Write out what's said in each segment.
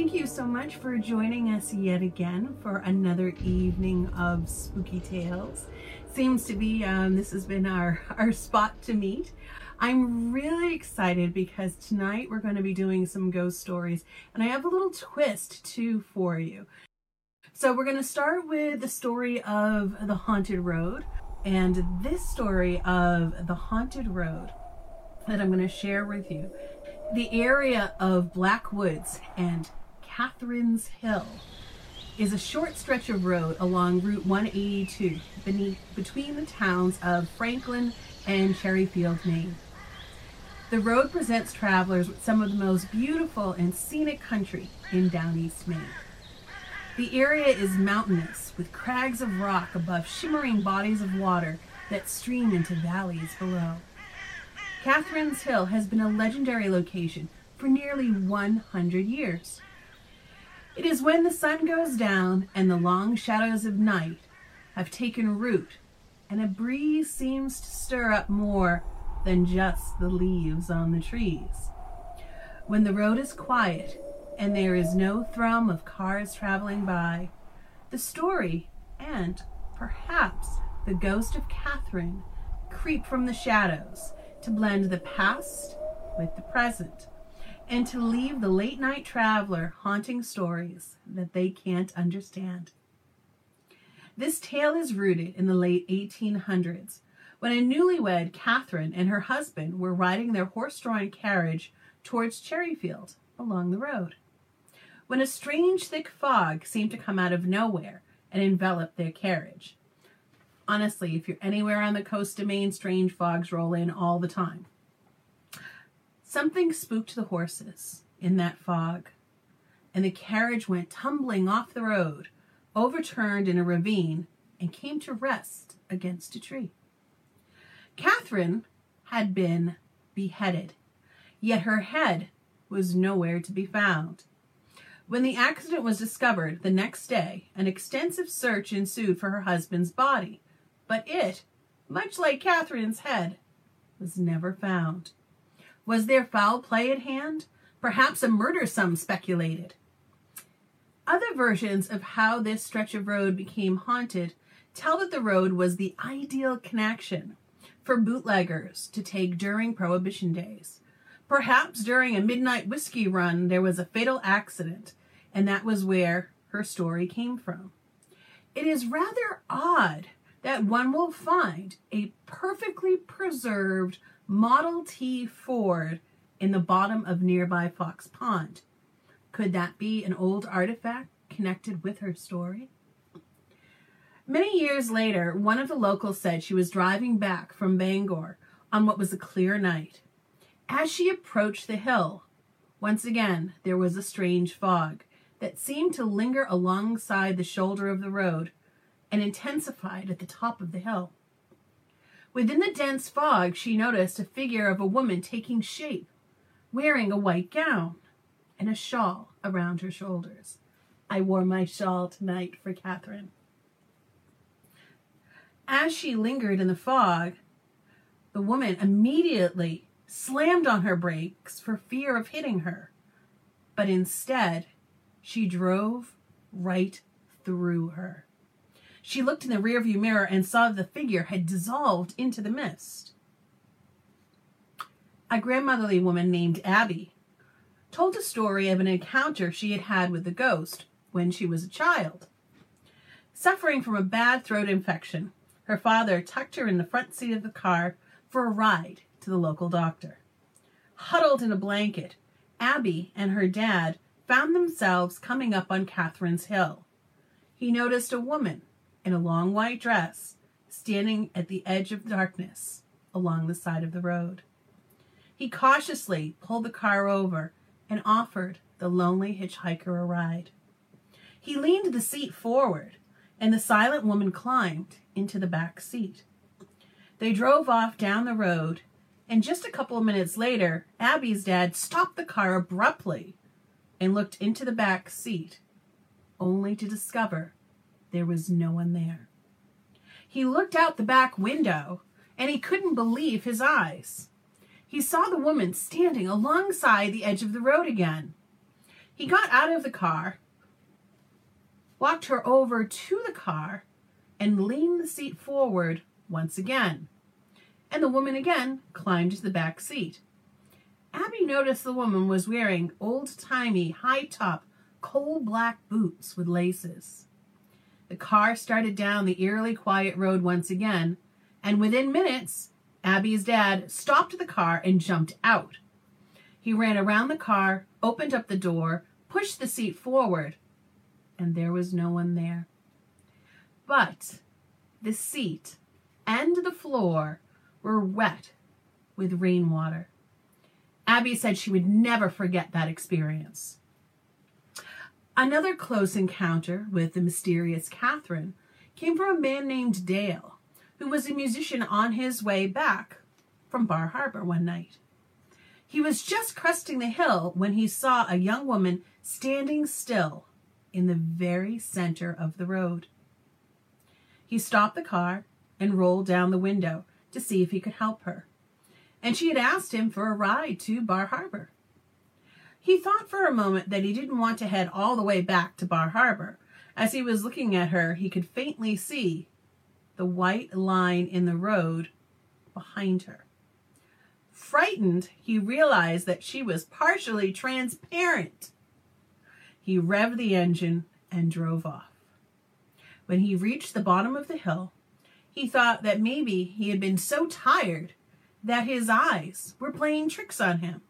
Thank you so much for joining us yet again for another evening of spooky tales. Seems to be um, this has been our, our spot to meet. I'm really excited because tonight we're going to be doing some ghost stories and I have a little twist too for you. So we're going to start with the story of the haunted road and this story of the haunted road that I'm going to share with you. The area of Black Woods and Catherine's Hill is a short stretch of road along Route 182 beneath, between the towns of Franklin and Cherryfield, Maine. The road presents travelers with some of the most beautiful and scenic country in down East Maine. The area is mountainous with crags of rock above shimmering bodies of water that stream into valleys below. Catherine's Hill has been a legendary location for nearly 100 years. It is when the sun goes down and the long shadows of night have taken root and a breeze seems to stir up more than just the leaves on the trees. When the road is quiet and there is no thrum of cars traveling by, the story and perhaps the ghost of Catherine creep from the shadows to blend the past with the present, and to leave the late night traveler haunting stories that they can't understand. This tale is rooted in the late 1800s when a newlywed Catherine and her husband were riding their horse drawn carriage towards Cherryfield along the road. When a strange thick fog seemed to come out of nowhere and envelop their carriage honestly, if you're anywhere on the coast of Maine, strange fogs roll in all the time. Something spooked the horses in that fog, and the carriage went tumbling off the road, overturned in a ravine, and came to rest against a tree. Catherine had been beheaded, yet her head was nowhere to be found. When the accident was discovered the next day, an extensive search ensued for her husband's body, but it, much like Catherine's head, was never found. Was there foul play at hand? Perhaps a murder, some speculated. Other versions of how this stretch of road became haunted tell that the road was the ideal connection for bootleggers to take during Prohibition days. Perhaps during a midnight whiskey run, there was a fatal accident, and that was where her story came from. It is rather odd that one will find a perfectly preserved Model T Ford in the bottom of nearby Fox Pond. Could that be an old artifact connected with her story? Many years later, one of the locals said she was driving back from Bangor on what was a clear night. As she approached the hill, once again there was a strange fog that seemed to linger alongside the shoulder of the road and intensified at the top of the hill. Within the dense fog, she noticed a figure of a woman taking shape, wearing a white gown and a shawl around her shoulders. I wore my shawl tonight for Catherine. As she lingered in the fog, the woman immediately slammed on her brakes for fear of hitting her. But instead, she drove right through her. She looked in the rearview mirror and saw the figure had dissolved into the mist. A grandmotherly woman named Abby told a story of an encounter she had had with the ghost when she was a child. Suffering from a bad throat infection, her father tucked her in the front seat of the car for a ride to the local doctor. Huddled in a blanket, Abby and her dad found themselves coming up on Catherine's Hill. He noticed a woman in a long white dress, standing at the edge of darkness along the side of the road. He cautiously pulled the car over and offered the lonely hitchhiker a ride. He leaned the seat forward, and the silent woman climbed into the back seat. They drove off down the road, and just a couple of minutes later, Abby's dad stopped the car abruptly and looked into the back seat, only to discover there was no one there. He looked out the back window and he couldn't believe his eyes. he saw the woman standing alongside the edge of the road again. He got out of the car, walked her over to the car, and leaned the seat forward once again. And the woman again climbed to the back seat. Abby noticed the woman was wearing old-timey, high-top, coal-black boots with laces. The car started down the eerily quiet road once again, and within minutes, Abby's dad stopped the car and jumped out. He ran around the car, opened up the door, pushed the seat forward, and there was no one there. But the seat and the floor were wet with rainwater. Abby said she would never forget that experience. Another close encounter with the mysterious Catherine came from a man named Dale, who was a musician on his way back from Bar Harbor one night. He was just cresting the hill when he saw a young woman standing still in the very center of the road. He stopped the car and rolled down the window to see if he could help her. And she had asked him for a ride to Bar Harbor. He thought for a moment that he didn't want to head all the way back to Bar Harbor. As he was looking at her, he could faintly see the white line in the road behind her. Frightened, he realized that she was partially transparent. He revved the engine and drove off. When he reached the bottom of the hill, he thought that maybe he had been so tired that his eyes were playing tricks on him.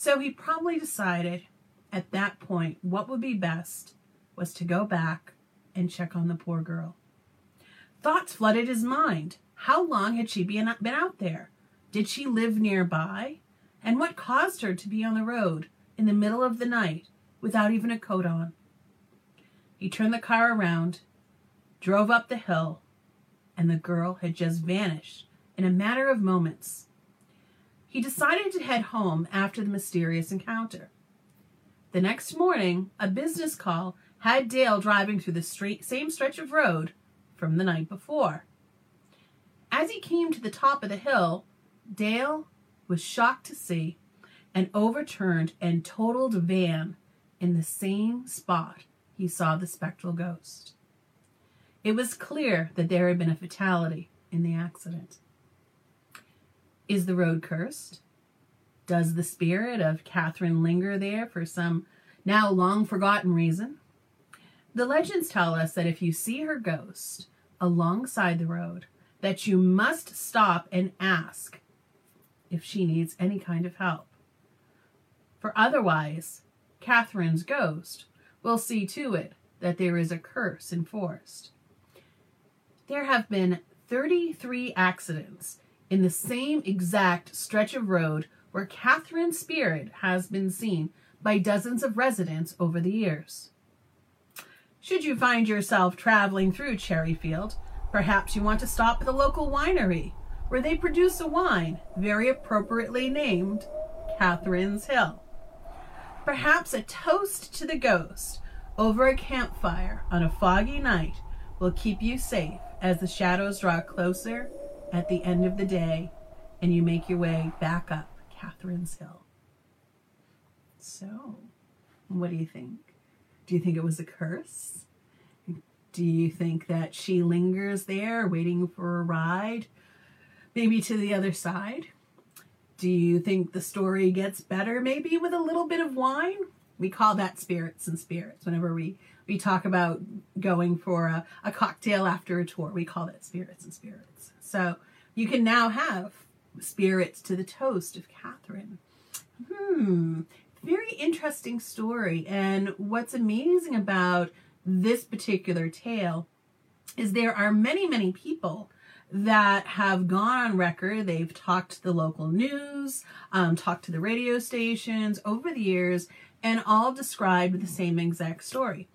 So he probably decided at that point what would be best was to go back and check on the poor girl. Thoughts flooded his mind. How long had she been, been out there? Did she live nearby? And what caused her to be on the road in the middle of the night without even a coat on? He turned the car around, drove up the hill, and the girl had just vanished in a matter of moments. He decided to head home after the mysterious encounter. The next morning, a business call had Dale driving through the straight, same stretch of road from the night before. As he came to the top of the hill, Dale was shocked to see an overturned and totaled van in the same spot he saw the spectral ghost. It was clear that there had been a fatality in the accident. Is the road cursed? Does the spirit of Catherine linger there for some now long forgotten reason? The legends tell us that if you see her ghost alongside the road, that you must stop and ask if she needs any kind of help. For otherwise, Catherine's ghost will see to it that there is a curse enforced. There have been 33 accidents in the same exact stretch of road where Catherine's spirit has been seen by dozens of residents over the years. Should you find yourself traveling through Cherryfield, perhaps you want to stop at the local winery where they produce a wine very appropriately named Catherine's Hill. Perhaps a toast to the ghost over a campfire on a foggy night will keep you safe as the shadows draw closer at the end of the day and you make your way back up Catherine's Hill. So, what do you think? Do you think it was a curse? Do you think that she lingers there waiting for a ride, maybe to the other side? Do you think the story gets better maybe with a little bit of wine? We call that spirits and spirits. Whenever we, we talk about going for a, a cocktail after a tour, we call that spirits and spirits. So you can now have spirits to the toast of Catherine. Hmm, very interesting story. And what's amazing about this particular tale is there are many, many people that have gone on record. They've talked to the local news, um, talked to the radio stations over the years, and all described the same exact story.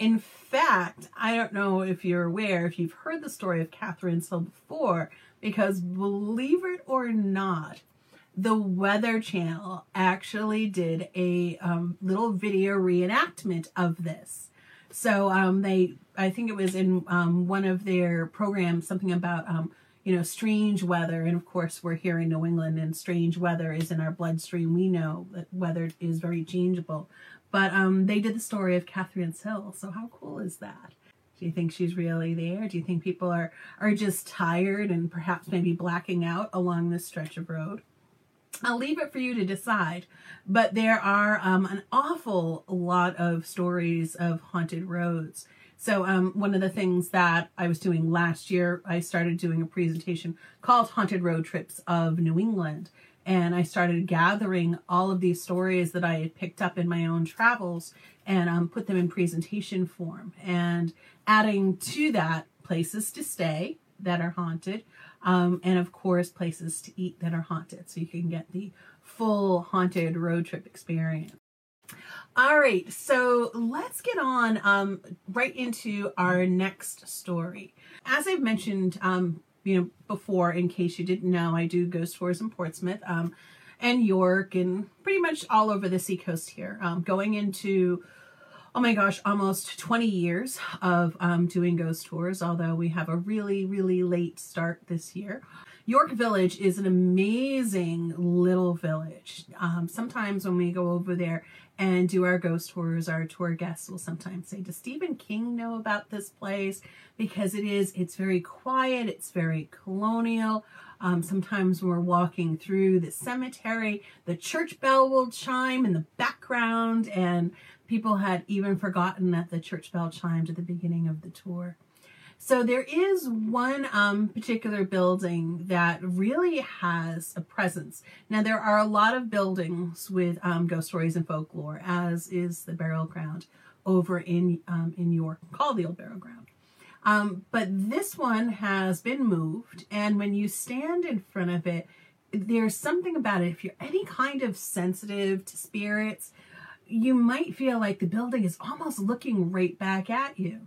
In fact, I don't know if you're aware, if you've heard the story of Catherine Hill before, because believe it or not, the Weather Channel actually did a um, little video reenactment of this. So um, they, I think it was in um, one of their programs, something about um, you know, strange weather. And of course, we're here in New England, and strange weather is in our bloodstream. We know that weather is very changeable. But um, they did the story of Catherine Hill. So how cool is that? Do you think she's really there? Do you think people are are just tired and perhaps maybe blacking out along this stretch of road? I'll leave it for you to decide, but there are um, an awful lot of stories of haunted roads. So um, one of the things that I was doing last year, I started doing a presentation called Haunted Road Trips of New England. And I started gathering all of these stories that I had picked up in my own travels and um, put them in presentation form. And adding to that places to stay that are haunted, um, and of course places to eat that are haunted. So you can get the full haunted road trip experience. All right, so let's get on um, right into our next story. As I've mentioned, um, you know, before, in case you didn't know, I do ghost tours in Portsmouth um, and York and pretty much all over the seacoast here. Um, going into, oh my gosh, almost 20 years of um, doing ghost tours, although we have a really, really late start this year. York Village is an amazing little village. Um, sometimes when we go over there and do our ghost tours, our tour guests will sometimes say, does Stephen King know about this place? Because it is, it's very quiet, it's very colonial. Um, sometimes we're walking through the cemetery, the church bell will chime in the background and people had even forgotten that the church bell chimed at the beginning of the tour. So there is one um, particular building that really has a presence. Now there are a lot of buildings with um, ghost stories and folklore, as is the burial ground over in um, in York, called the Old Burial Ground. Um, but this one has been moved, and when you stand in front of it, there's something about it. If you're any kind of sensitive to spirits, you might feel like the building is almost looking right back at you.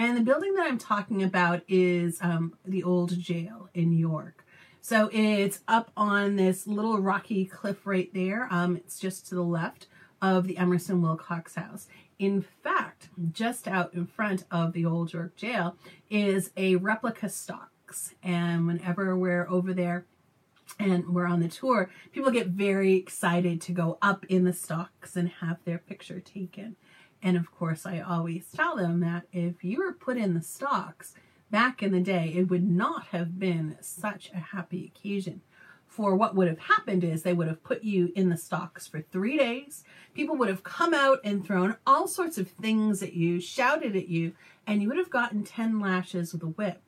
And the building that I'm talking about is um, the old jail in York. So it's up on this little rocky cliff right there. Um, it's just to the left of the Emerson Wilcox house. In fact, just out in front of the old York jail is a replica stocks. And whenever we're over there and we're on the tour, people get very excited to go up in the stocks and have their picture taken. And of course, I always tell them that if you were put in the stocks back in the day, it would not have been such a happy occasion. For what would have happened is they would have put you in the stocks for three days. People would have come out and thrown all sorts of things at you, shouted at you, and you would have gotten 10 lashes with a whip.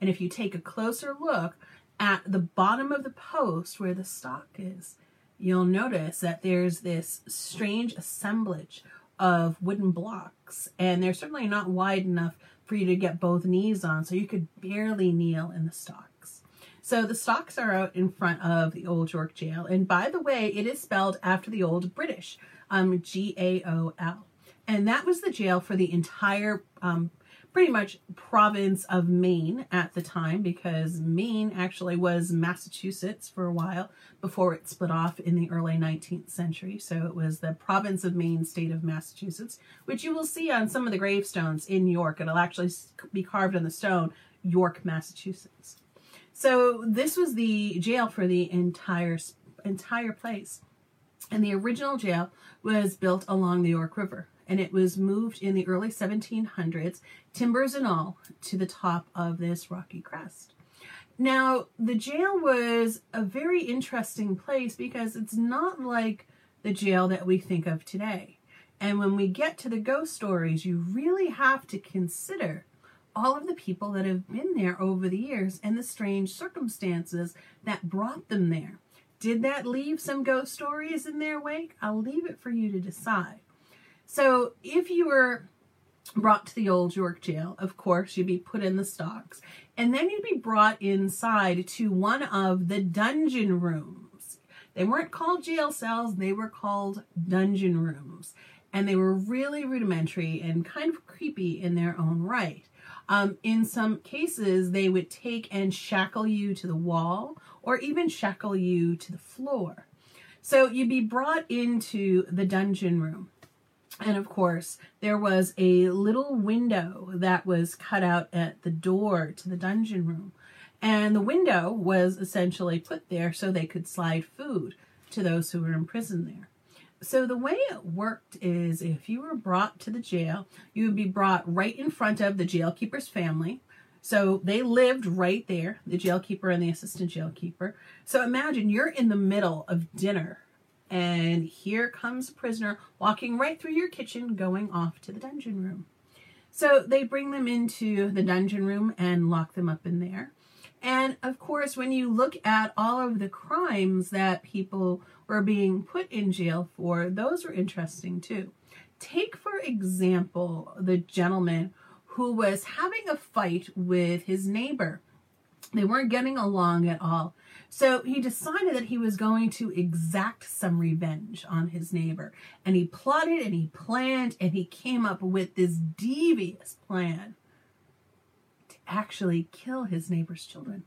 And if you take a closer look at the bottom of the post where the stock is, you'll notice that there's this strange assemblage of wooden blocks and they're certainly not wide enough for you to get both knees on so you could barely kneel in the stocks. So the stocks are out in front of the Old York Jail and by the way it is spelled after the Old British um, G-A-O-L and that was the jail for the entire um, pretty much province of Maine at the time because Maine actually was Massachusetts for a while before it split off in the early 19th century. So it was the province of Maine, state of Massachusetts, which you will see on some of the gravestones in York. It'll actually be carved on the stone, York, Massachusetts. So this was the jail for the entire entire place. And the original jail was built along the York River and it was moved in the early 1700s, timbers and all, to the top of this rocky crest. Now, the jail was a very interesting place because it's not like the jail that we think of today. And when we get to the ghost stories, you really have to consider all of the people that have been there over the years and the strange circumstances that brought them there. Did that leave some ghost stories in their wake? I'll leave it for you to decide. So if you were brought to the old York jail, of course, you'd be put in the stocks. And then you'd be brought inside to one of the dungeon rooms. They weren't called jail cells, they were called dungeon rooms. And they were really rudimentary and kind of creepy in their own right. Um, in some cases, they would take and shackle you to the wall or even shackle you to the floor. So you'd be brought into the dungeon room. And of course, there was a little window that was cut out at the door to the dungeon room. And the window was essentially put there so they could slide food to those who were imprisoned there. So the way it worked is if you were brought to the jail, you would be brought right in front of the jailkeeper's family. So they lived right there, the jailkeeper and the assistant jailkeeper. So imagine you're in the middle of dinner and here comes prisoner walking right through your kitchen going off to the dungeon room. So they bring them into the dungeon room and lock them up in there. And of course, when you look at all of the crimes that people were being put in jail for, those are interesting too. Take, for example, the gentleman who was having a fight with his neighbor. They weren't getting along at all. So he decided that he was going to exact some revenge on his neighbor. And he plotted and he planned and he came up with this devious plan to actually kill his neighbor's children.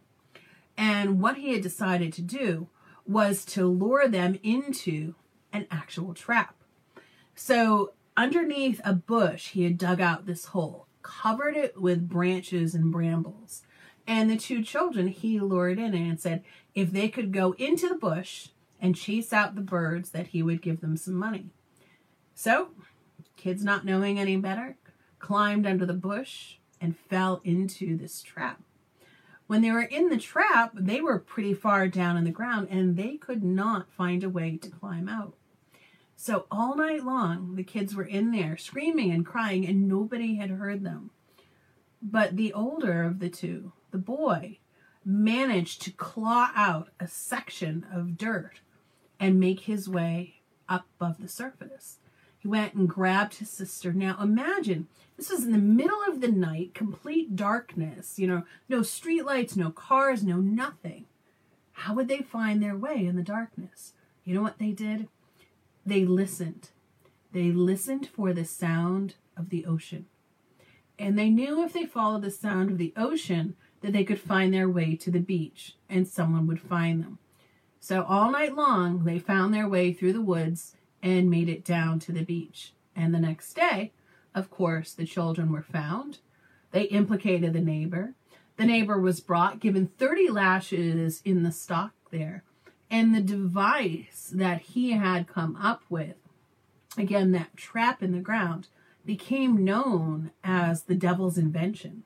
And what he had decided to do was to lure them into an actual trap. So underneath a bush, he had dug out this hole, covered it with branches and brambles. And the two children he lured in and said if they could go into the bush and chase out the birds, that he would give them some money. So, kids not knowing any better, climbed under the bush and fell into this trap. When they were in the trap, they were pretty far down in the ground and they could not find a way to climb out. So all night long, the kids were in there screaming and crying and nobody had heard them. But the older of the two, the boy, managed to claw out a section of dirt and make his way up above the surface. He went and grabbed his sister. Now imagine this was in the middle of the night, complete darkness, you know, no streetlights, no cars, no nothing. How would they find their way in the darkness? You know what they did? They listened. They listened for the sound of the ocean. And they knew if they followed the sound of the ocean that they could find their way to the beach and someone would find them. So all night long, they found their way through the woods and made it down to the beach. And the next day, of course, the children were found. They implicated the neighbor. The neighbor was brought, given 30 lashes in the stock there. And the device that he had come up with, again, that trap in the ground, became known as the devil's invention.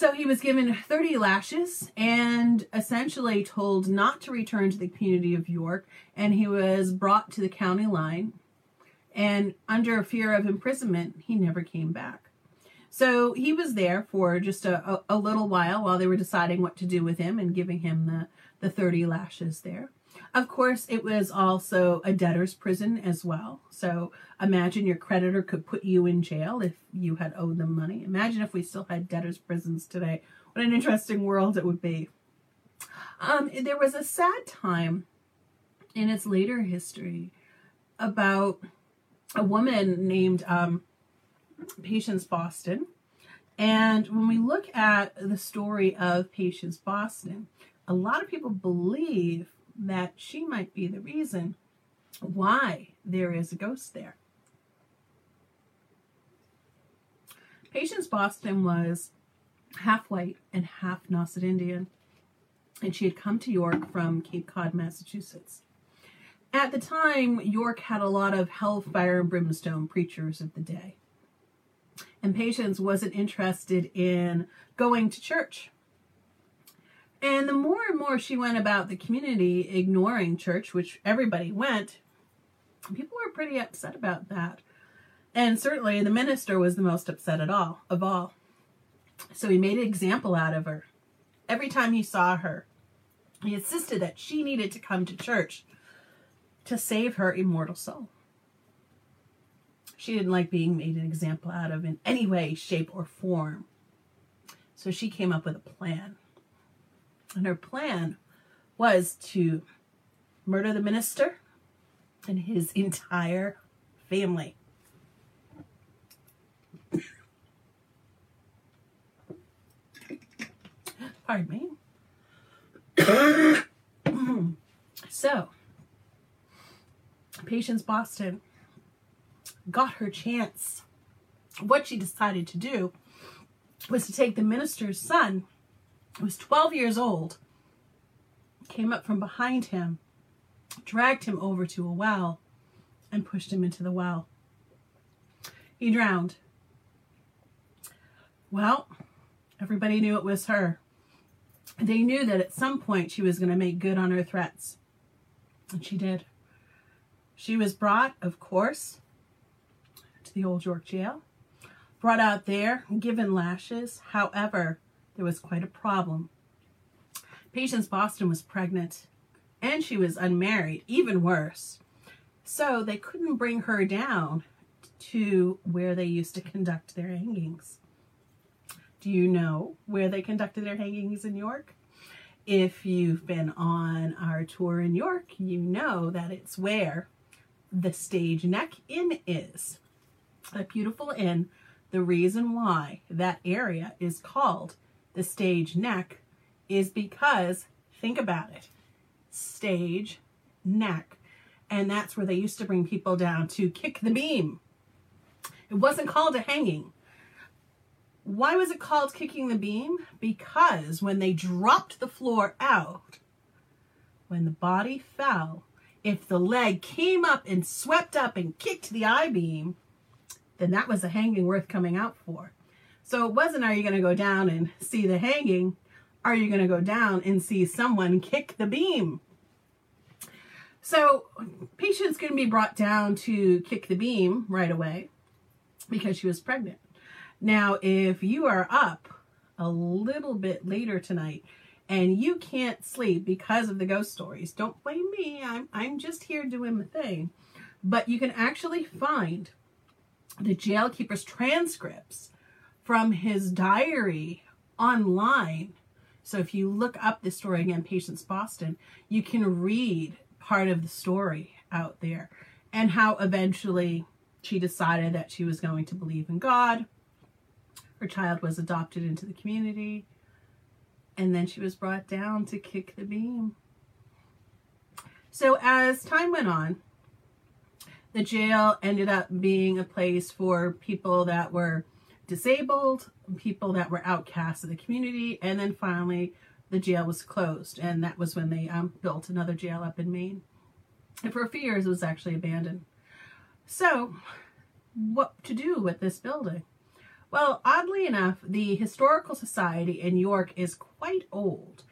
So he was given 30 lashes and essentially told not to return to the community of York, and he was brought to the county line. And under fear of imprisonment, he never came back. So he was there for just a, a, a little while while they were deciding what to do with him and giving him the, the 30 lashes there. Of course, it was also a debtor's prison as well. So imagine your creditor could put you in jail if you had owed them money. Imagine if we still had debtor's prisons today. What an interesting world it would be. Um, there was a sad time in its later history about a woman named um, Patience Boston. And when we look at the story of Patience Boston, a lot of people believe that she might be the reason why there is a ghost there. Patience Boston was half white and half Nauset Indian, and she had come to York from Cape Cod, Massachusetts. At the time, York had a lot of hellfire and brimstone preachers of the day. And Patience wasn't interested in going to church. And the more and more she went about the community ignoring church, which everybody went, people were pretty upset about that. And certainly the minister was the most upset at all of all. So he made an example out of her. Every time he saw her, he insisted that she needed to come to church to save her immortal soul. She didn't like being made an example out of in any way, shape, or form. So she came up with a plan. And her plan was to murder the minister and his entire family. Pardon me. so, Patience Boston got her chance. What she decided to do was to take the minister's son was 12 years old, came up from behind him, dragged him over to a well, and pushed him into the well. He drowned. Well, everybody knew it was her. They knew that at some point she was going to make good on her threats. And she did. She was brought, of course, to the Old York Jail, brought out there, given lashes. However, there was quite a problem. Patience Boston was pregnant and she was unmarried, even worse. So they couldn't bring her down to where they used to conduct their hangings. Do you know where they conducted their hangings in York? If you've been on our tour in York, you know that it's where the Stage Neck Inn is. A beautiful inn. The reason why that area is called the Stage Neck is because, think about it, stage, neck, and that's where they used to bring people down to kick the beam. It wasn't called a hanging. Why was it called kicking the beam? Because when they dropped the floor out, when the body fell, if the leg came up and swept up and kicked the I-beam, then that was a hanging worth coming out for. So it wasn't, are you going to go down and see the hanging? Are you going to go down and see someone kick the beam? So Patience going to be brought down to kick the beam right away because she was pregnant. Now, if you are up a little bit later tonight and you can't sleep because of the ghost stories, don't blame me. I'm, I'm just here doing the thing. But you can actually find the jailkeeper's transcripts from his diary online. So if you look up the story again, Patience Boston, you can read part of the story out there and how eventually she decided that she was going to believe in God. Her child was adopted into the community and then she was brought down to kick the beam. So as time went on, the jail ended up being a place for people that were disabled, people that were outcasts of the community, and then finally the jail was closed. And that was when they um, built another jail up in Maine. And for a few years, it was actually abandoned. So, what to do with this building? Well, oddly enough, the Historical Society in York is quite old.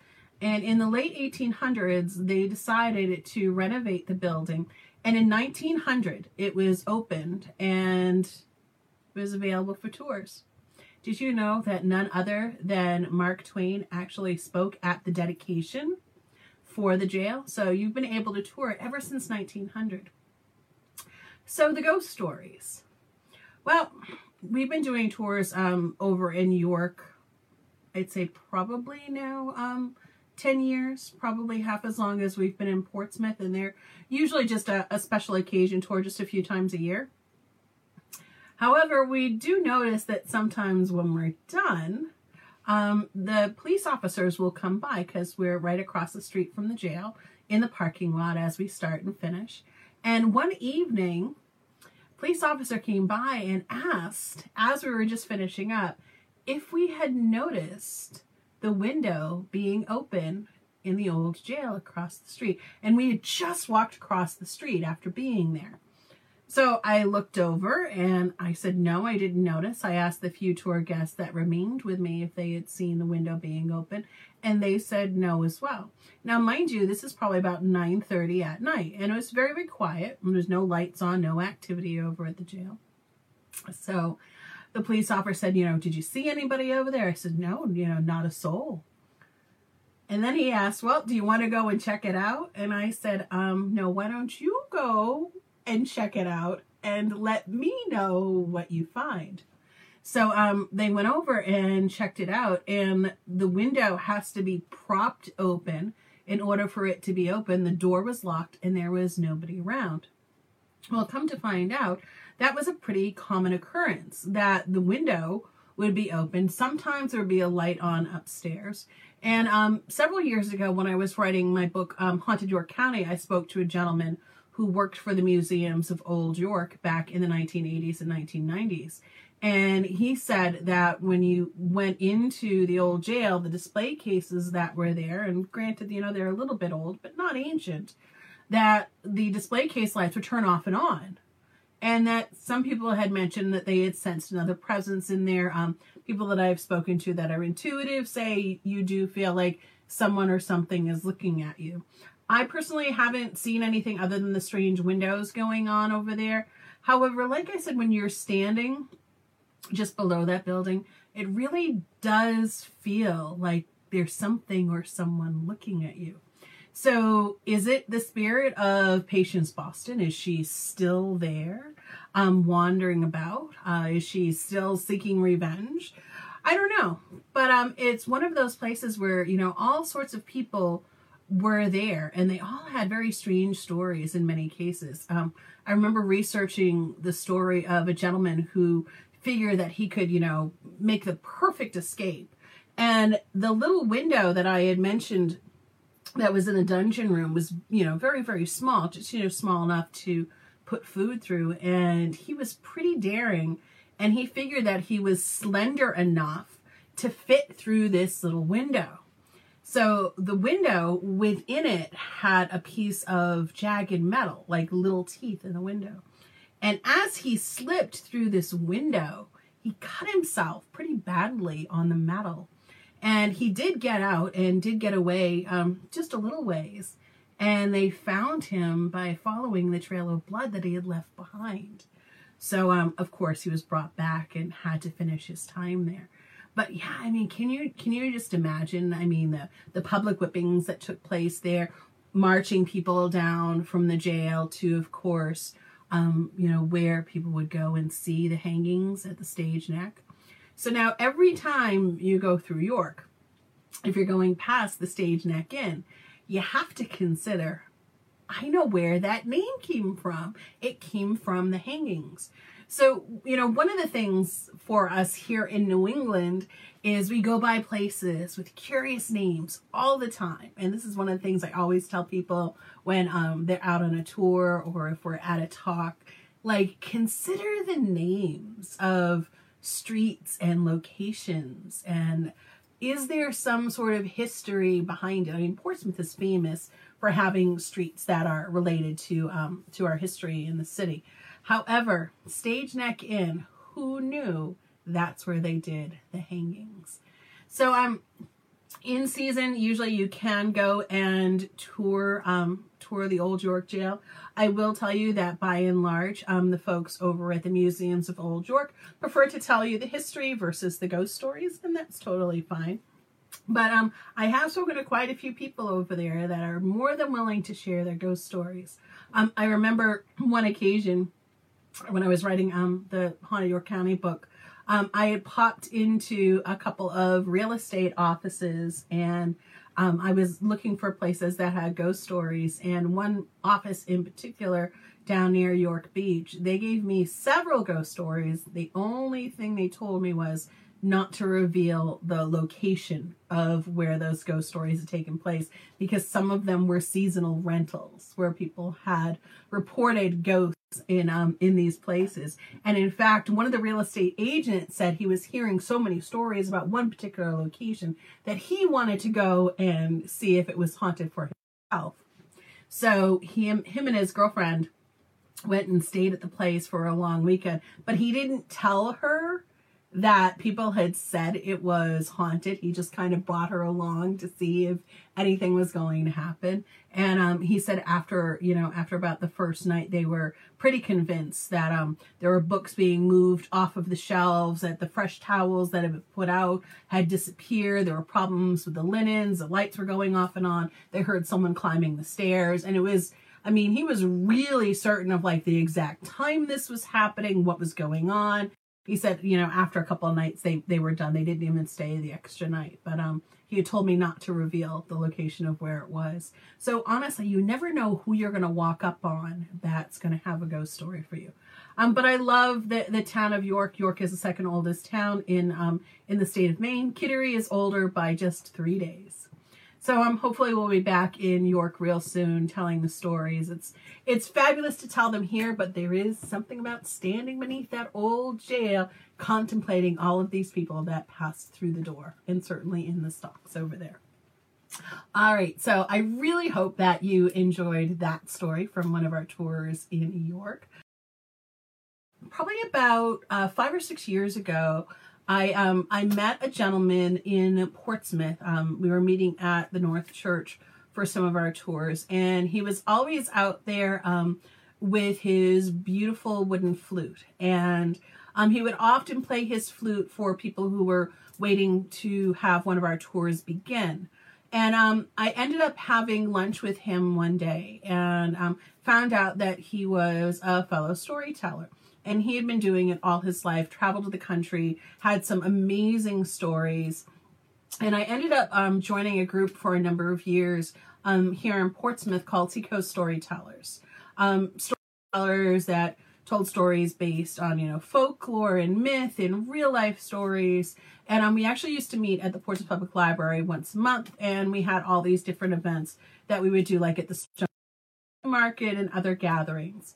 And in the late 1800s, they decided to renovate the building. And in 1900, it was opened and was available for tours. Did you know that none other than Mark Twain actually spoke at the dedication for the jail? So you've been able to tour it ever since 1900. So the ghost stories. Well, we've been doing tours um, over in York, I'd say probably now um, 10 years, probably half as long as we've been in Portsmouth. And they're usually just a, a special occasion tour just a few times a year. However, we do notice that sometimes when we're done, um, the police officers will come by because we're right across the street from the jail in the parking lot as we start and finish. And one evening, police officer came by and asked, as we were just finishing up, if we had noticed the window being open in the old jail across the street. And we had just walked across the street after being there. So I looked over and I said, no, I didn't notice. I asked the few tour guests that remained with me if they had seen the window being open and they said no as well. Now, mind you, this is probably about 9.30 at night and it was very, very quiet. And there's no lights on, no activity over at the jail. So the police officer said, you know, did you see anybody over there? I said, no, you know, not a soul. And then he asked, well, do you want to go and check it out? And I said, um, no, why don't you go and check it out and let me know what you find. So um, they went over and checked it out, and the window has to be propped open in order for it to be open. The door was locked, and there was nobody around. Well, come to find out, that was a pretty common occurrence that the window would be open. Sometimes there would be a light on upstairs. And um, several years ago, when I was writing my book, um, Haunted York County, I spoke to a gentleman who worked for the museums of Old York back in the 1980s and 1990s. And he said that when you went into the old jail, the display cases that were there, and granted, you know, they're a little bit old, but not ancient, that the display case lights would turn off and on. And that some people had mentioned that they had sensed another presence in there. Um, people that I've spoken to that are intuitive say you do feel like someone or something is looking at you. I personally haven't seen anything other than the strange windows going on over there. However, like I said, when you're standing just below that building, it really does feel like there's something or someone looking at you. So is it the spirit of Patience Boston? Is she still there, um, wandering about? Uh, is she still seeking revenge? I don't know. But um, it's one of those places where, you know, all sorts of people were there and they all had very strange stories in many cases. Um, I remember researching the story of a gentleman who figured that he could, you know, make the perfect escape. And the little window that I had mentioned that was in the dungeon room was, you know, very, very small, just, you know, small enough to put food through. And he was pretty daring. And he figured that he was slender enough to fit through this little window. So the window within it had a piece of jagged metal, like little teeth in the window. And as he slipped through this window, he cut himself pretty badly on the metal. And he did get out and did get away um, just a little ways. And they found him by following the trail of blood that he had left behind. So, um, of course, he was brought back and had to finish his time there. But yeah, I mean, can you can you just imagine? I mean, the the public whippings that took place there, marching people down from the jail to, of course, um, you know, where people would go and see the hangings at the stage neck. So now every time you go through York, if you're going past the stage neck inn, you have to consider, I know where that name came from. It came from the hangings. So, you know, one of the things for us here in New England is we go by places with curious names all the time. And this is one of the things I always tell people when um, they're out on a tour or if we're at a talk. Like, consider the names of streets and locations and is there some sort of history behind it? I mean, Portsmouth is famous for having streets that are related to um, to our history in the city. However, Stage Neck Inn, who knew that's where they did the hangings? So um, in season, usually you can go and tour um, tour the Old York Jail. I will tell you that by and large, um, the folks over at the museums of Old York prefer to tell you the history versus the ghost stories, and that's totally fine. But um, I have spoken to quite a few people over there that are more than willing to share their ghost stories. Um, I remember one occasion when I was writing um, the Haunted York County book, um, I had popped into a couple of real estate offices and um, I was looking for places that had ghost stories. And one office in particular down near York Beach, they gave me several ghost stories. The only thing they told me was not to reveal the location of where those ghost stories had taken place because some of them were seasonal rentals where people had reported ghosts in um in these places. And in fact one of the real estate agents said he was hearing so many stories about one particular location that he wanted to go and see if it was haunted for himself. So him him and his girlfriend went and stayed at the place for a long weekend but he didn't tell her that people had said it was haunted. He just kind of brought her along to see if anything was going to happen. And um, he said after, you know, after about the first night, they were pretty convinced that um, there were books being moved off of the shelves, that the fresh towels that had been put out had disappeared. There were problems with the linens, the lights were going off and on. They heard someone climbing the stairs. And it was, I mean, he was really certain of like the exact time this was happening, what was going on he said, you know, after a couple of nights they they were done. They didn't even stay the extra night. But um he had told me not to reveal the location of where it was. So honestly, you never know who you're going to walk up on that's going to have a ghost story for you. Um, but I love the, the town of York. York is the second oldest town in um, in the state of Maine. Kittery is older by just three days. So um, hopefully we'll be back in York real soon telling the stories. It's it's fabulous to tell them here, but there is something about standing beneath that old jail contemplating all of these people that passed through the door and certainly in the stocks over there. All right, so I really hope that you enjoyed that story from one of our tours in York. Probably about uh, five or six years ago, I um, I met a gentleman in Portsmouth. Um, we were meeting at the North Church for some of our tours, and he was always out there um, with his beautiful wooden flute, and um, he would often play his flute for people who were waiting to have one of our tours begin. And um, I ended up having lunch with him one day and um, found out that he was a fellow storyteller and he had been doing it all his life, traveled to the country, had some amazing stories. And I ended up um, joining a group for a number of years um, here in Portsmouth called Seacoast Storytellers. Um, storytellers that told stories based on, you know, folklore and myth and real life stories. And um, we actually used to meet at the Portsmouth Public Library once a month, and we had all these different events that we would do, like at the market and other gatherings.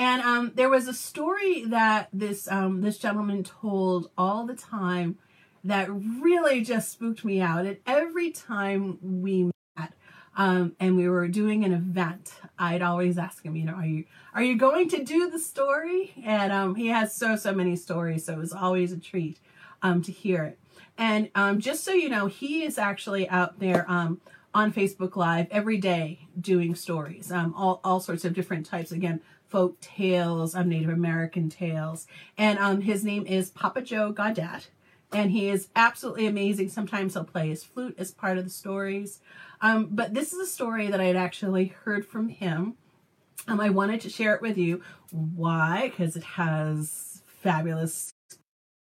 And um, there was a story that this um, this gentleman told all the time that really just spooked me out. And every time we met um, and we were doing an event, I'd always ask him, you know, are you are you going to do the story? And um, he has so so many stories, so it was always a treat um, to hear it. And um, just so you know, he is actually out there on Facebook Live every day doing stories, all all sorts of different types. Again folk tales, um, Native American tales. And um, his name is Papa Joe Gaudet. And he is absolutely amazing. Sometimes he'll play his flute as part of the stories. Um, but this is a story that I had actually heard from him. Um, I wanted to share it with you. Why? Because it has fabulous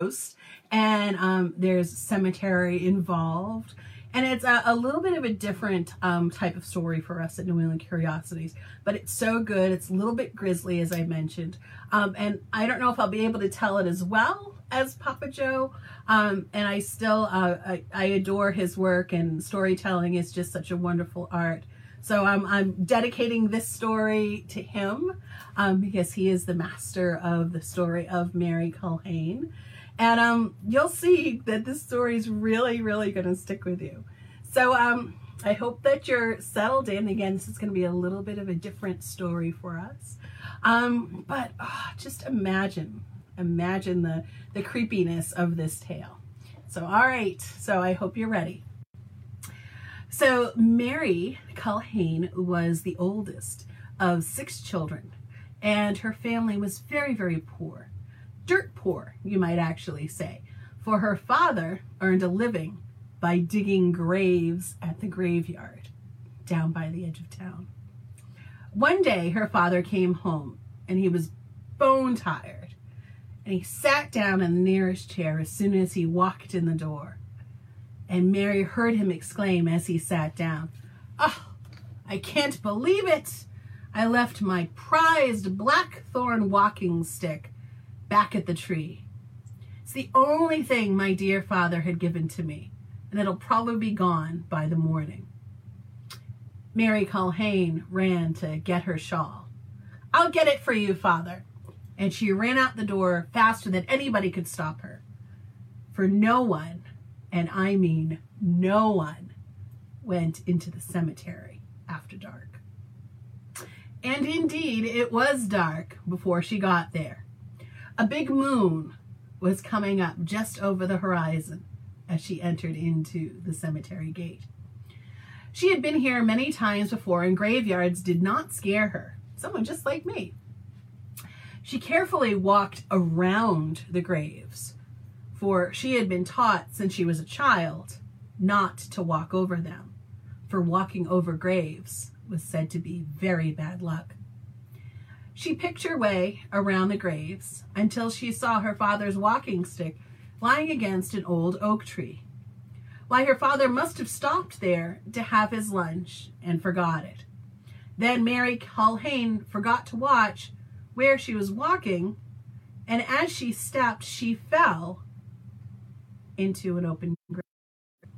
ghosts and um, there's cemetery involved and it's a, a little bit of a different um, type of story for us at New England Curiosities, but it's so good. It's a little bit grisly, as I mentioned. Um, and I don't know if I'll be able to tell it as well as Papa Joe. Um, and I still, uh, I, I, adore his work and storytelling is just such a wonderful art. So um, I'm dedicating this story to him um, because he is the master of the story of Mary Culhane. And um, you'll see that this story is really, really going to stick with you. So um, I hope that you're settled in. Again, this is going to be a little bit of a different story for us. Um, but oh, just imagine, imagine the, the creepiness of this tale. So, all right. So I hope you're ready. So Mary Culhane was the oldest of six children, and her family was very, very poor dirt poor, you might actually say, for her father earned a living by digging graves at the graveyard down by the edge of town. One day, her father came home and he was bone tired, and he sat down in the nearest chair as soon as he walked in the door. And Mary heard him exclaim as he sat down, Oh, I can't believe it! I left my prized blackthorn walking stick back at the tree. It's the only thing my dear father had given to me, and it'll probably be gone by the morning. Mary Culhane ran to get her shawl. I'll get it for you, father. And she ran out the door faster than anybody could stop her. For no one, and I mean no one, went into the cemetery after dark. And indeed, it was dark before she got there. A big moon was coming up just over the horizon as she entered into the cemetery gate. She had been here many times before, and graveyards did not scare her, someone just like me. She carefully walked around the graves, for she had been taught since she was a child not to walk over them, for walking over graves was said to be very bad luck. She picked her way around the graves until she saw her father's walking stick lying against an old oak tree. Why, her father must have stopped there to have his lunch and forgot it. Then Mary Culhane forgot to watch where she was walking, and as she stepped, she fell into an open grave.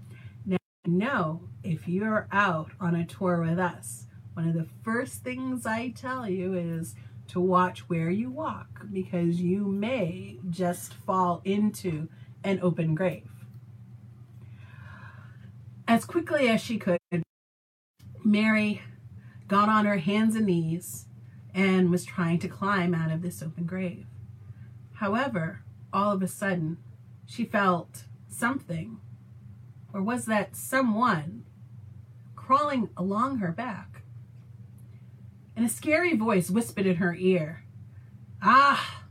Now, know if you're out on a tour with us, one of the first things I tell you is to watch where you walk because you may just fall into an open grave. As quickly as she could, Mary got on her hands and knees and was trying to climb out of this open grave. However, all of a sudden, she felt something, or was that someone, crawling along her back. And a scary voice whispered in her ear, Ah,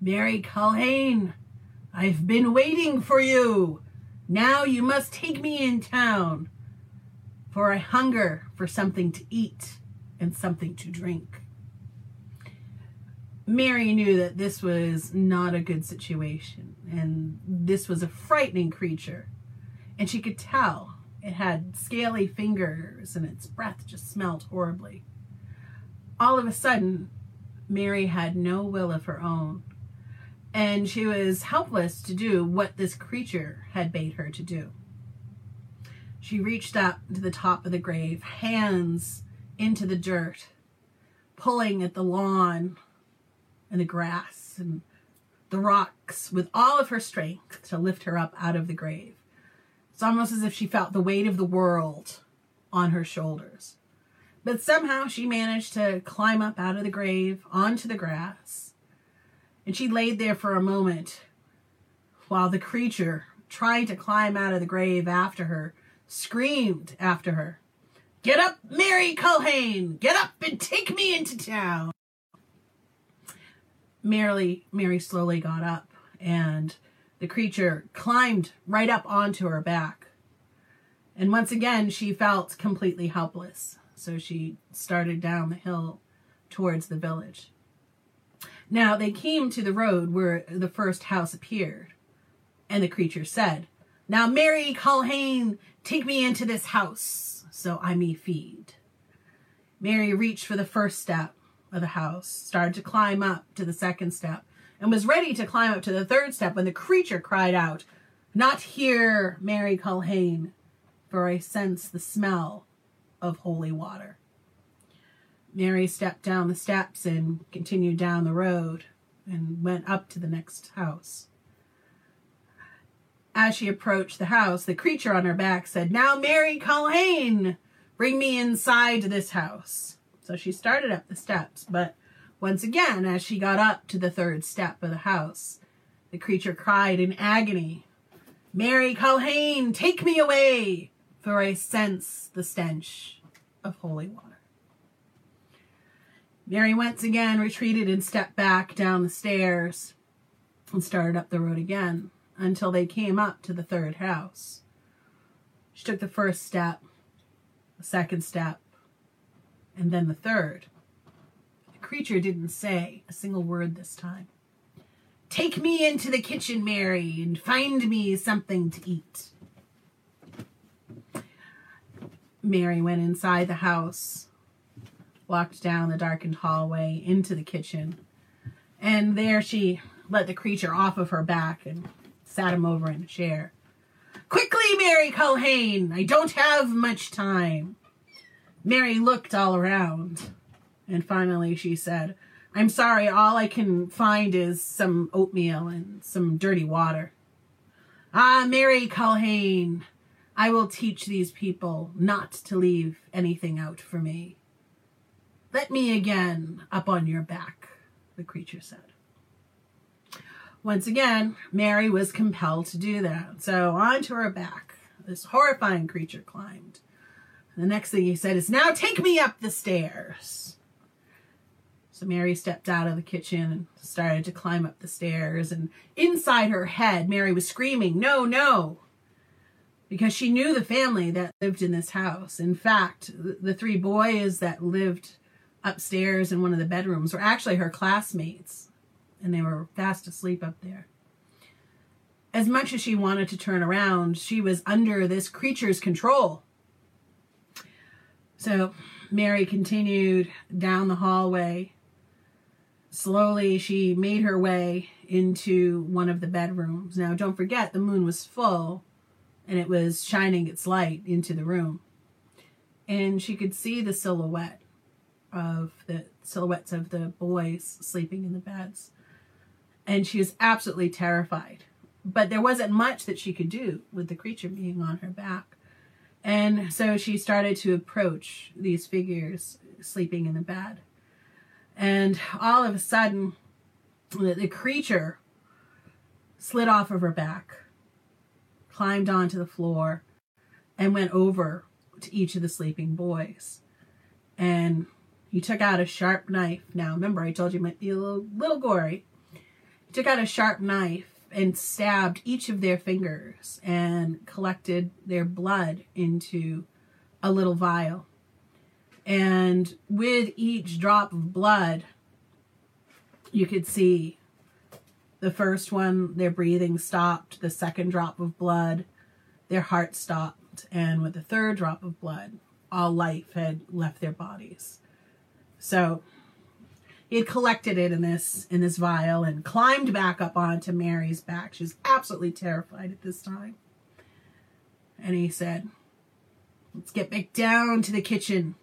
Mary Culhane, I've been waiting for you. Now you must take me in town, for I hunger for something to eat and something to drink. Mary knew that this was not a good situation and this was a frightening creature. And she could tell it had scaly fingers and its breath just smelled horribly. All of a sudden, Mary had no will of her own and she was helpless to do what this creature had bade her to do. She reached up to the top of the grave, hands into the dirt, pulling at the lawn and the grass and the rocks with all of her strength to lift her up out of the grave. It's almost as if she felt the weight of the world on her shoulders. But somehow she managed to climb up out of the grave onto the grass. And she laid there for a moment while the creature, trying to climb out of the grave after her, screamed after her, Get up, Mary Culhane! Get up and take me into town! Mary, Mary slowly got up, and the creature climbed right up onto her back. And once again, she felt completely helpless. So she started down the hill towards the village. Now they came to the road where the first house appeared, and the creature said, Now, Mary Culhane, take me into this house so I may feed. Mary reached for the first step, of the house, started to climb up to the second step, and was ready to climb up to the third step when the creature cried out, Not here, Mary Culhane, for I sense the smell of holy water. Mary stepped down the steps and continued down the road and went up to the next house. As she approached the house, the creature on her back said, Now, Mary Culhane, bring me inside this house. So she started up the steps, but once again, as she got up to the third step of the house, the creature cried in agony, Mary Culhane, take me away, for I sense the stench of holy water. Mary once again retreated and stepped back down the stairs and started up the road again until they came up to the third house. She took the first step, the second step, and then the third. The creature didn't say a single word this time. Take me into the kitchen, Mary, and find me something to eat. Mary went inside the house, walked down the darkened hallway into the kitchen, and there she let the creature off of her back and sat him over in a chair. Quickly, Mary Culhane, I don't have much time. Mary looked all around, and finally she said, I'm sorry, all I can find is some oatmeal and some dirty water. Ah, Mary Culhane, I will teach these people not to leave anything out for me. Let me again up on your back, the creature said. Once again, Mary was compelled to do that. So onto her back, this horrifying creature climbed. The next thing he said is, Now take me up the stairs. So Mary stepped out of the kitchen and started to climb up the stairs. And inside her head, Mary was screaming, No, no, because she knew the family that lived in this house. In fact, the three boys that lived upstairs in one of the bedrooms were actually her classmates, and they were fast asleep up there. As much as she wanted to turn around, she was under this creature's control. So Mary continued down the hallway. Slowly, she made her way into one of the bedrooms. Now, don't forget, the moon was full and it was shining its light into the room. And she could see the silhouette of the silhouettes of the boys sleeping in the beds. And she was absolutely terrified. But there wasn't much that she could do with the creature being on her back. And so she started to approach these figures sleeping in the bed. And all of a sudden, the, the creature slid off of her back, climbed onto the floor, and went over to each of the sleeping boys. And he took out a sharp knife. Now, remember, I told you it might be a little, little gory. He took out a sharp knife and stabbed each of their fingers and collected their blood into a little vial. And with each drop of blood, you could see the first one, their breathing stopped. The second drop of blood, their heart stopped. And with the third drop of blood, all life had left their bodies. So he had collected it in this in this vial and climbed back up onto Mary's back. She was absolutely terrified at this time. And he said, Let's get back down to the kitchen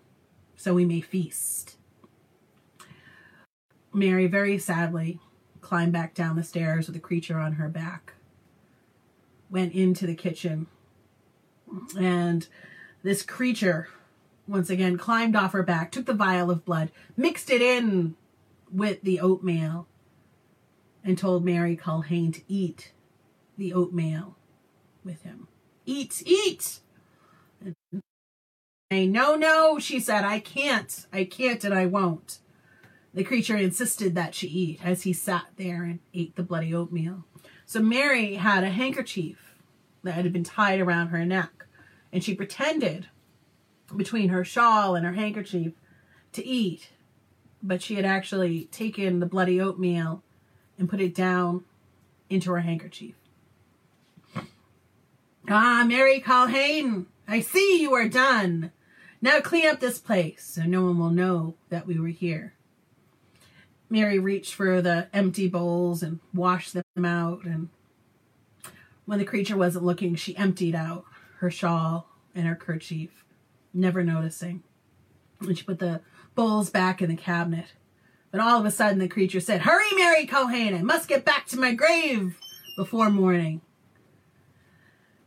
so we may feast. Mary very sadly climbed back down the stairs with the creature on her back, went into the kitchen, and this creature once again climbed off her back, took the vial of blood, mixed it in with the oatmeal, and told Mary Culhane to eat the oatmeal with him. Eat, eat! And, no, no, she said, I can't, I can't, and I won't. The creature insisted that she eat as he sat there and ate the bloody oatmeal. So Mary had a handkerchief that had been tied around her neck, and she pretended between her shawl and her handkerchief to eat, but she had actually taken the bloody oatmeal and put it down into her handkerchief. Ah, Mary Culhane, I see you are done. Now clean up this place so no one will know that we were here. Mary reached for the empty bowls and washed them out, and when the creature wasn't looking, she emptied out her shawl and her kerchief never noticing. And she put the bowls back in the cabinet. But all of a sudden the creature said, Hurry, Mary Culhane, I must get back to my grave before morning.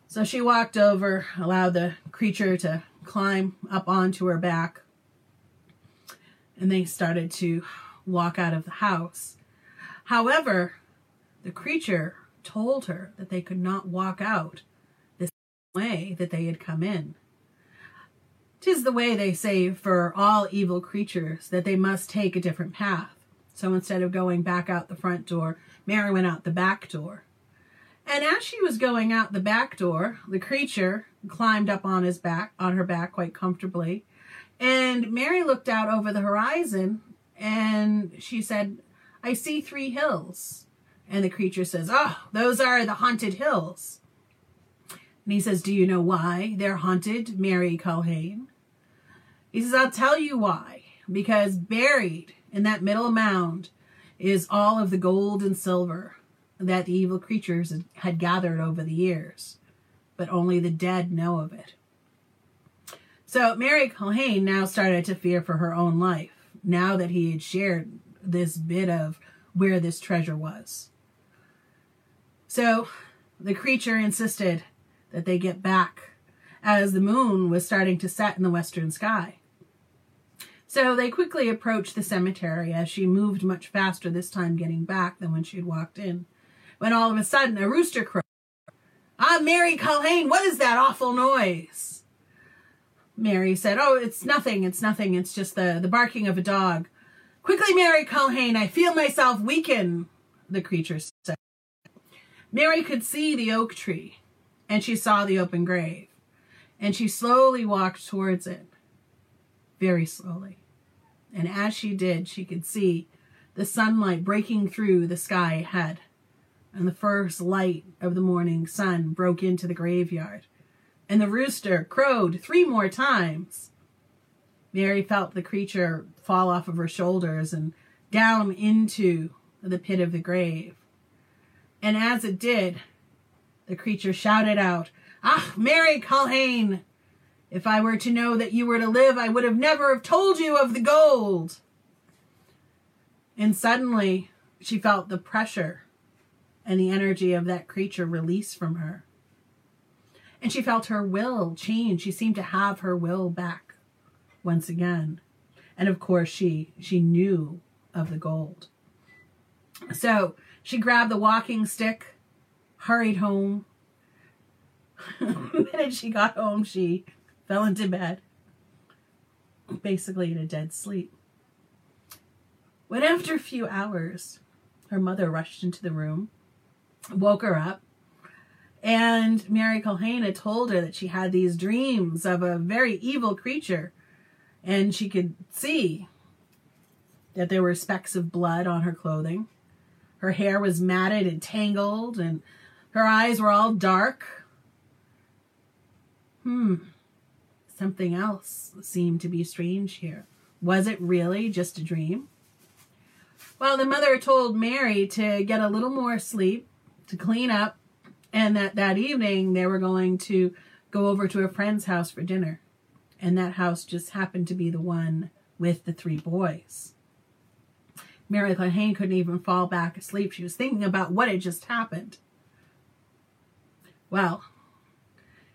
So she walked over, allowed the creature to climb up onto her back, and they started to walk out of the house. However, the creature told her that they could not walk out the way that they had come in. Tis the way they say for all evil creatures that they must take a different path. So instead of going back out the front door, Mary went out the back door. And as she was going out the back door, the creature climbed up on his back, on her back quite comfortably. And Mary looked out over the horizon and she said, I see three hills. And the creature says, Oh, those are the haunted hills. And he says, Do you know why they're haunted, Mary Culhane? He says, I'll tell you why. Because buried in that middle mound is all of the gold and silver that the evil creatures had gathered over the years. But only the dead know of it. So Mary Culhane now started to fear for her own life, now that he had shared this bit of where this treasure was. So the creature insisted that they get back as the moon was starting to set in the western sky. So they quickly approached the cemetery as she moved much faster this time getting back than when she had walked in. When all of a sudden a rooster crowed. Ah, Mary Culhane, what is that awful noise? Mary said, Oh, it's nothing, it's nothing, it's just the, the barking of a dog. Quickly, Mary Culhane, I feel myself weaken, the creature said. Mary could see the oak tree, and she saw the open grave, and she slowly walked towards it very slowly. And as she did, she could see the sunlight breaking through the sky ahead. And the first light of the morning sun broke into the graveyard. And the rooster crowed three more times. Mary felt the creature fall off of her shoulders and down into the pit of the grave. And as it did, the creature shouted out, Ah, Mary Culhane, if I were to know that you were to live, I would have never have told you of the gold. And suddenly she felt the pressure and the energy of that creature release from her. And she felt her will change. She seemed to have her will back once again. And of course she she knew of the gold. So she grabbed the walking stick, hurried home. the minute she got home, she fell into bed, basically in a dead sleep. When after a few hours, her mother rushed into the room, woke her up, and Mary Culhane told her that she had these dreams of a very evil creature, and she could see that there were specks of blood on her clothing. Her hair was matted and tangled, and her eyes were all dark. Hmm, something else seemed to be strange here. Was it really just a dream? Well, the mother told Mary to get a little more sleep, to clean up, and that that evening they were going to go over to a friend's house for dinner. And that house just happened to be the one with the three boys. Mary Culhane couldn't even fall back asleep. She was thinking about what had just happened. Well,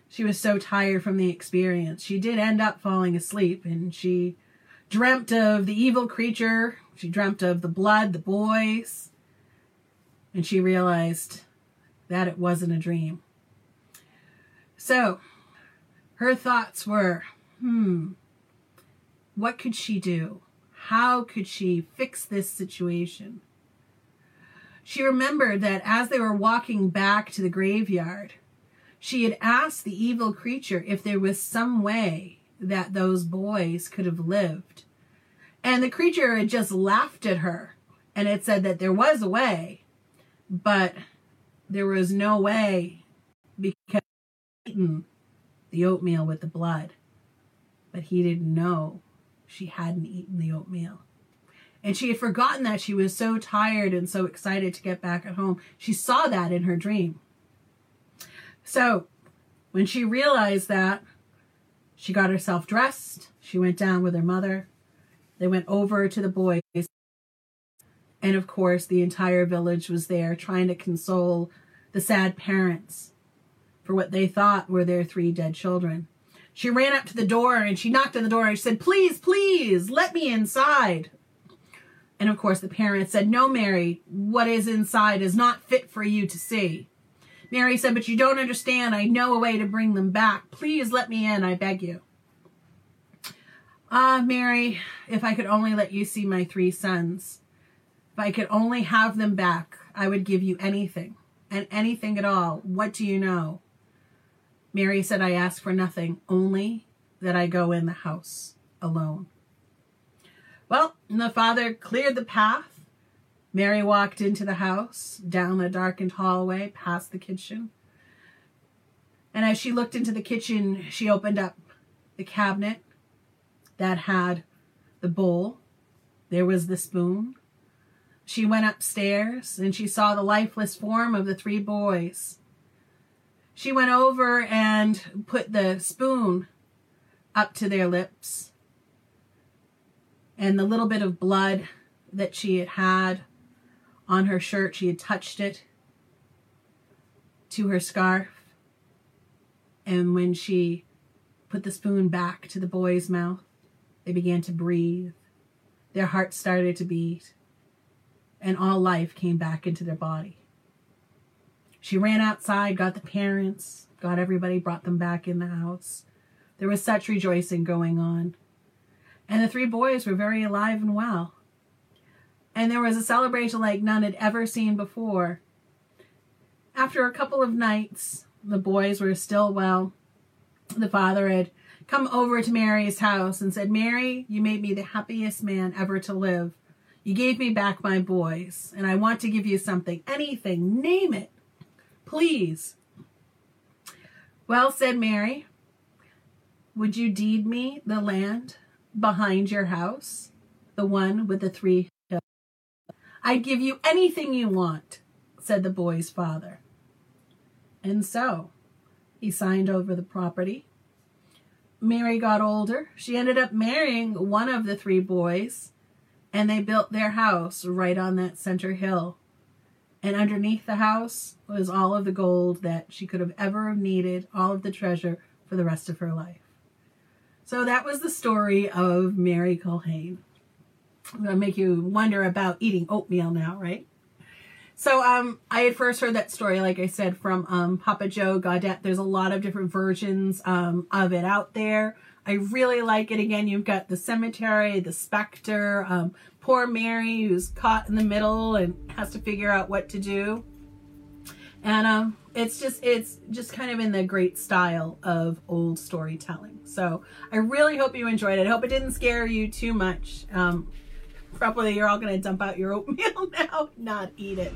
she was so tired from the experience. She did end up falling asleep and she dreamt of the evil creature. She dreamt of the blood, the boys. And she realized that it wasn't a dream. So her thoughts were, hmm, what could she do? How could she fix this situation? She remembered that as they were walking back to the graveyard, she had asked the evil creature if there was some way that those boys could have lived. And the creature had just laughed at her and it said that there was a way, but there was no way because eaten the oatmeal with the blood. But he didn't know she hadn't eaten the oatmeal. And she had forgotten that she was so tired and so excited to get back at home. She saw that in her dream. So when she realized that, she got herself dressed. She went down with her mother. They went over to the boys. And of course, the entire village was there trying to console the sad parents for what they thought were their three dead children. She ran up to the door and she knocked on the door and she said, Please, please, let me inside. And of course, the parents said, No, Mary, what is inside is not fit for you to see. Mary said, But you don't understand. I know a way to bring them back. Please let me in, I beg you. Ah, Mary, if I could only let you see my three sons, if I could only have them back, I would give you anything and anything at all. What do you know? Mary said, I ask for nothing, only that I go in the house alone. Well, the father cleared the path. Mary walked into the house, down the darkened hallway, past the kitchen. And as she looked into the kitchen, she opened up the cabinet that had the bowl. There was the spoon. She went upstairs and she saw the lifeless form of the three boys. She went over and put the spoon up to their lips. And the little bit of blood that she had had on her shirt, she had touched it to her scarf. And when she put the spoon back to the boy's mouth, they began to breathe. Their hearts started to beat. And all life came back into their body. She ran outside, got the parents, got everybody, brought them back in the house. There was such rejoicing going on. And the three boys were very alive and well. And there was a celebration like none had ever seen before. After a couple of nights, the boys were still well. The father had come over to Mary's house and said, Mary, you made me the happiest man ever to live. You gave me back my boys, and I want to give you something, anything, name it. Please. Well, said Mary, would you deed me the land behind your house, the one with the three hills? I'd give you anything you want, said the boy's father. And so He signed over the property. Mary got older. She ended up marrying one of the three boys, and they built their house right on that center hill. And underneath the house was all of the gold that she could have ever needed, all of the treasure for the rest of her life. So that was the story of Mary Culhane. I'm going to make you wonder about eating oatmeal now, right? So um, I had first heard that story, like I said, from um, Papa Joe Gaudet. There's a lot of different versions um, of it out there. I really like it. Again, you've got the cemetery, the specter, um, poor Mary who's caught in the middle and has to figure out what to do. And um, it's just it's just kind of in the great style of old storytelling. So I really hope you enjoyed it. I hope it didn't scare you too much. Um, probably you're all going to dump out your oatmeal now, not eat it.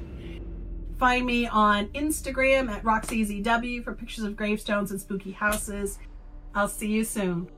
Find me on Instagram at RoxyZW for pictures of gravestones and spooky houses. I'll see you soon.